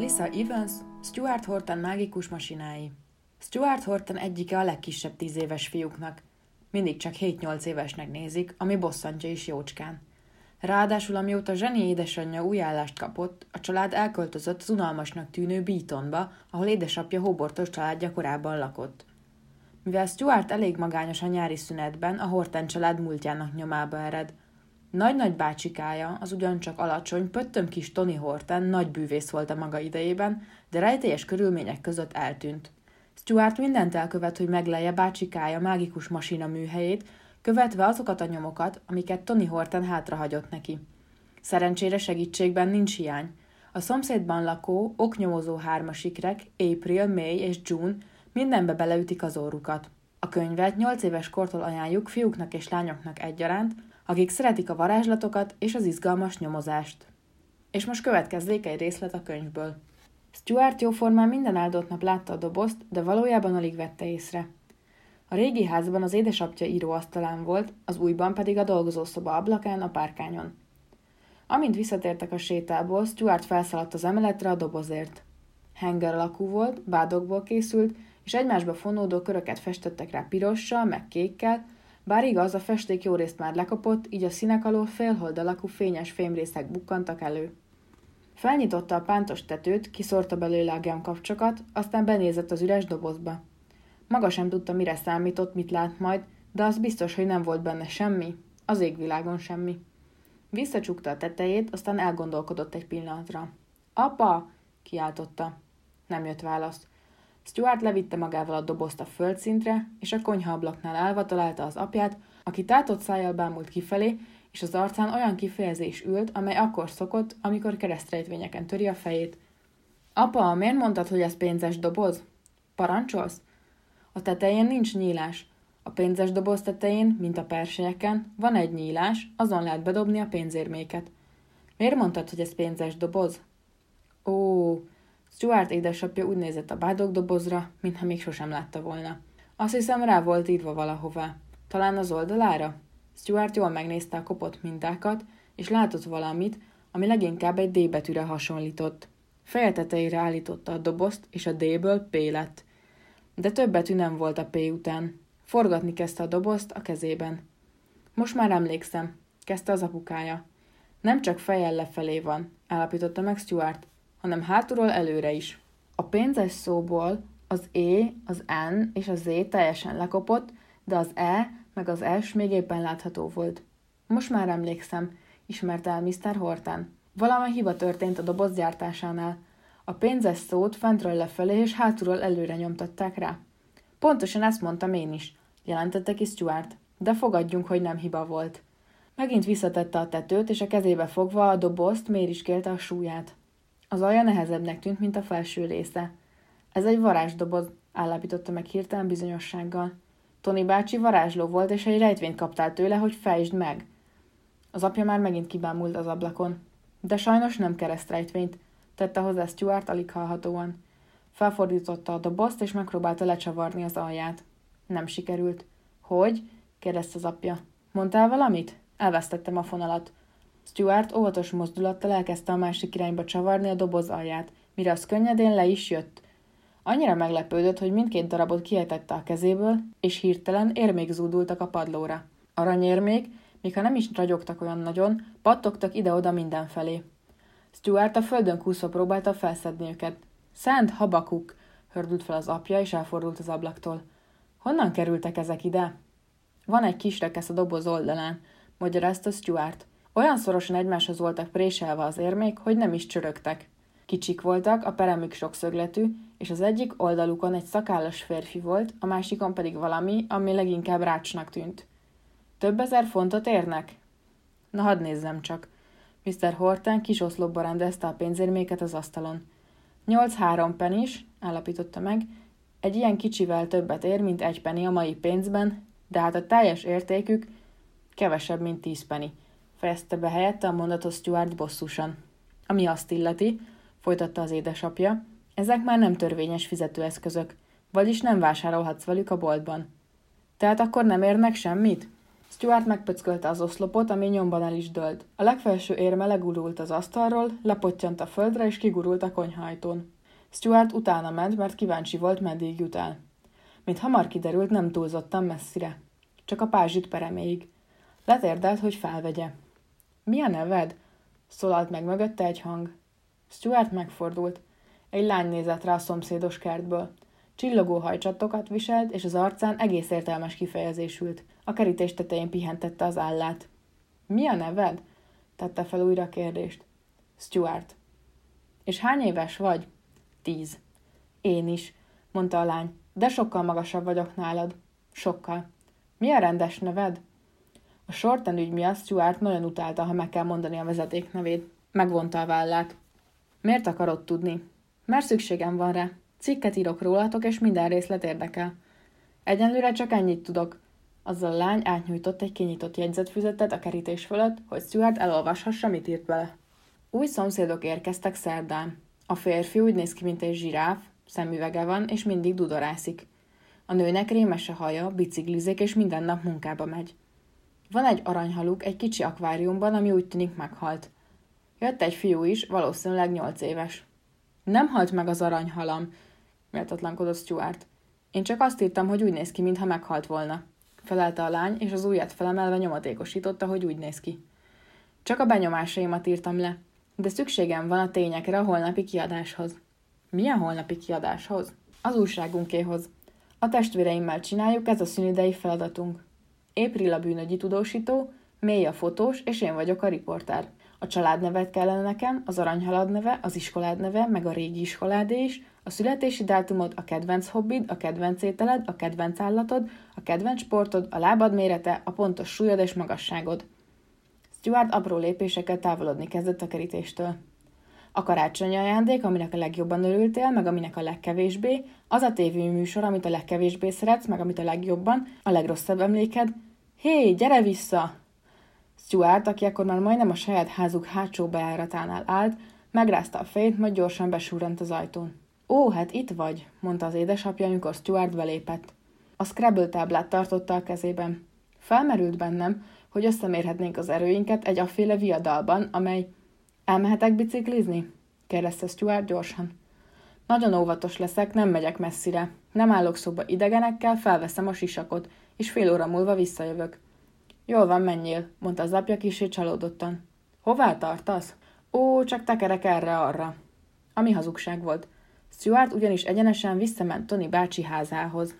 Lisa Evans, Stuart Horton mágikus masinái. Stuart Horton egyike a legkisebb tíz éves fiúknak. Mindig csak 7-8 évesnek nézik, ami bosszantja is jócskán. Ráadásul amióta Zseni édesanyja új állást kapott, a család elköltözött az unalmasnak tűnő Beatonba, ahol édesapja hóbortos családja korábban lakott. Mivel Stuart elég magányos a nyári szünetben, a Horton család múltjának nyomába ered. Nagy-nagy bácsikája, az ugyancsak alacsony, pöttöm kis Tony Horton nagy bűvész volt a maga idejében, de rejtélyes körülmények között eltűnt. Stuart mindent elkövet, hogy meglelje bácsikája mágikus masina műhelyét, követve azokat a nyomokat, amiket Tony Horton hátrahagyott neki. Szerencsére segítségben nincs hiány. A szomszédban lakó, oknyomozó hármasikrek, April, May és June mindenbe beleütik az órukat. A könyvet nyolc éves kortól ajánljuk fiúknak és lányoknak egyaránt, akik szeretik a varázslatokat és az izgalmas nyomozást. És most következzék egy részlet a könyvből. Stuart jóformán minden áldott nap látta a dobozt, de valójában alig vette észre. A régi házban az édesapja íróasztalán volt, az újban pedig a dolgozószoba ablakán a párkányon. Amint visszatértek a sétából, Stuart felszaladt az emeletre a dobozért. Henger alakú volt, bádokból készült, és egymásba fonódó köröket festettek rá pirossal, meg kékkel, bár igaz, a festék jó részt már lekapott, így a színek alól félhold alakú fényes fémrészek bukkantak elő. Felnyitotta a pántos tetőt, kiszórta belőle a kapcsokat, aztán benézett az üres dobozba. Maga sem tudta, mire számított, mit lát majd, de az biztos, hogy nem volt benne semmi. Az égvilágon semmi. Visszacsukta a tetejét, aztán elgondolkodott egy pillanatra. Apa! kiáltotta. Nem jött válasz. Stuart levitte magával a dobozt a földszintre, és a konyhaablaknál állva találta az apját, aki tátott szájjal bámult kifelé, és az arcán olyan kifejezés ült, amely akkor szokott, amikor keresztrejtvényeken töri a fejét. Apa, miért mondtad, hogy ez pénzes doboz? Parancsolsz? A tetején nincs nyílás. A pénzes doboz tetején, mint a perselyeken, van egy nyílás, azon lehet bedobni a pénzérméket. Miért mondtad, hogy ez pénzes doboz? Ó, Stuart édesapja úgy nézett a bádog dobozra, mintha még sosem látta volna. Azt hiszem rá volt írva valahová. Talán az oldalára? Stuart jól megnézte a kopott mintákat, és látott valamit, ami leginkább egy D betűre hasonlított. Feje tetejére állította a dobozt, és a D-ből P lett. De több betű nem volt a P után. Forgatni kezdte a dobozt a kezében. Most már emlékszem, kezdte az apukája. Nem csak fejjel lefelé van, állapította meg Stuart hanem hátulról előre is. A pénzes szóból az E, az N és a Z teljesen lekopott, de az E meg az S még éppen látható volt. Most már emlékszem, ismert el Mr. Horton. Valami hiba történt a doboz gyártásánál. A pénzes szót fentről lefelé és hátulról előre nyomtatták rá. Pontosan ezt mondtam én is, jelentette ki Stuart, de fogadjunk, hogy nem hiba volt. Megint visszatette a tetőt, és a kezébe fogva a dobozt mériskélte a súlyát. Az alja nehezebbnek tűnt, mint a felső része. Ez egy varázsdoboz, állapította meg hirtelen bizonyossággal. Tony bácsi varázsló volt, és egy rejtvényt kaptál tőle, hogy fejtsd meg. Az apja már megint kibámult az ablakon. De sajnos nem keresztrejtvényt, tette hozzá Stuart alig hallhatóan. Felfordította a dobozt, és megpróbálta lecsavarni az alját. Nem sikerült. Hogy? kérdezte az apja. Mondtál valamit? Elvesztettem a fonalat. Stuart óvatos mozdulattal elkezdte a másik irányba csavarni a doboz alját, mire az könnyedén le is jött. Annyira meglepődött, hogy mindkét darabot kiejtette a kezéből, és hirtelen érmék zúdultak a padlóra. Aranyérmék, még ha nem is ragyogtak olyan nagyon, pattogtak ide-oda mindenfelé. Stuart a földön kúszva próbálta felszedni őket. Szent Habakuk! hördült fel az apja, és elfordult az ablaktól. Honnan kerültek ezek ide? Van egy kis rekesz a doboz oldalán, magyarázta Stuart. Olyan szorosan egymáshoz voltak préselve az érmék, hogy nem is csörögtek. Kicsik voltak, a peremük sokszögletű, és az egyik oldalukon egy szakállas férfi volt, a másikon pedig valami, ami leginkább rácsnak tűnt. Több ezer fontot érnek? Na hadd nézzem csak. Mr. Horton kis oszlopba rendezte a pénzérméket az asztalon. Nyolc három penis, állapította meg, egy ilyen kicsivel többet ér, mint egy penny a mai pénzben, de hát a teljes értékük kevesebb, mint tíz penny fejezte be helyette a mondatot Stuart bosszusan. Ami azt illeti, folytatta az édesapja, ezek már nem törvényes fizetőeszközök, vagyis nem vásárolhatsz velük a boltban. Tehát akkor nem érnek semmit? Stuart megpöckölte az oszlopot, ami nyomban el is dőlt. A legfelső érme legurult az asztalról, lepottyant a földre és kigurult a konyhajtón. Stuart utána ment, mert kíváncsi volt, meddig jut el. Mint hamar kiderült, nem túlzottan messzire. Csak a pázsit pereméig. Letérdelt, hogy felvegye. Mi a neved? Szólalt meg mögötte egy hang. Stuart megfordult. Egy lány nézett rá a szomszédos kertből. Csillogó hajcsatokat viselt, és az arcán egész értelmes kifejezés ült. A kerítés tetején pihentette az állát. Mi a neved? tette fel újra a kérdést. Stuart. És hány éves vagy? Tíz. Én is, mondta a lány, de sokkal magasabb vagyok nálad. Sokkal. Mi a rendes neved? A sorten ügy miatt Stuart nagyon utálta, ha meg kell mondani a vezeték nevét. Megvonta a vállát. Miért akarod tudni? Mert szükségem van rá. Cikket írok rólatok, és minden részlet érdekel. Egyenlőre csak ennyit tudok. Azzal a lány átnyújtott egy kinyitott jegyzetfüzetet a kerítés fölött, hogy Stuart elolvashassa, mit írt vele. Új szomszédok érkeztek szerdán. A férfi úgy néz ki, mint egy zsiráf, szemüvege van, és mindig dudorászik. A nőnek rémes a haja, biciklizik, és minden nap munkába megy. Van egy aranyhaluk egy kicsi akváriumban, ami úgy tűnik meghalt. Jött egy fiú is, valószínűleg nyolc éves. Nem halt meg az aranyhalam, méltatlankodott Stuart. Én csak azt írtam, hogy úgy néz ki, mintha meghalt volna. Felelte a lány, és az ujját felemelve nyomatékosította, hogy úgy néz ki. Csak a benyomásaimat írtam le, de szükségem van a tényekre a holnapi kiadáshoz. Milyen holnapi kiadáshoz? Az újságunkéhoz. A testvéreimmel csináljuk, ez a szünidei feladatunk. Épril a bűnögyi tudósító, Mély a fotós, és én vagyok a riportár. A családnevet kellene nekem, az aranyhalad neve, az iskolád neve, meg a régi iskoládé is, a születési dátumod, a kedvenc hobbid, a kedvenc ételed, a kedvenc állatod, a kedvenc sportod, a lábad mérete, a pontos súlyod és magasságod. Stuart apró lépésekkel távolodni kezdett a kerítéstől. A karácsonyi ajándék, aminek a legjobban örültél, meg aminek a legkevésbé, az a tévéműsor, amit a legkevésbé szeretsz, meg amit a legjobban, a legrosszabb emléked. Hé, gyere vissza! Stuart, aki akkor már majdnem a saját házuk hátsó bejáratánál állt, megrázta a fejét, majd gyorsan besúrant az ajtón. Ó, hát itt vagy, mondta az édesapja, amikor Stuart belépett. A Scrabble táblát tartotta a kezében. Felmerült bennem, hogy összemérhetnénk az erőinket egy afféle viadalban, amely... Elmehetek biciklizni? kérdezte Stuart gyorsan. Nagyon óvatos leszek, nem megyek messzire. Nem állok szóba idegenekkel, felveszem a sisakot, és fél óra múlva visszajövök. Jól van, menjél, mondta az apja kisé csalódottan. Hová tartasz? Ó, csak tekerek erre-arra. Ami hazugság volt. Stuart ugyanis egyenesen visszament Tony bácsi házához.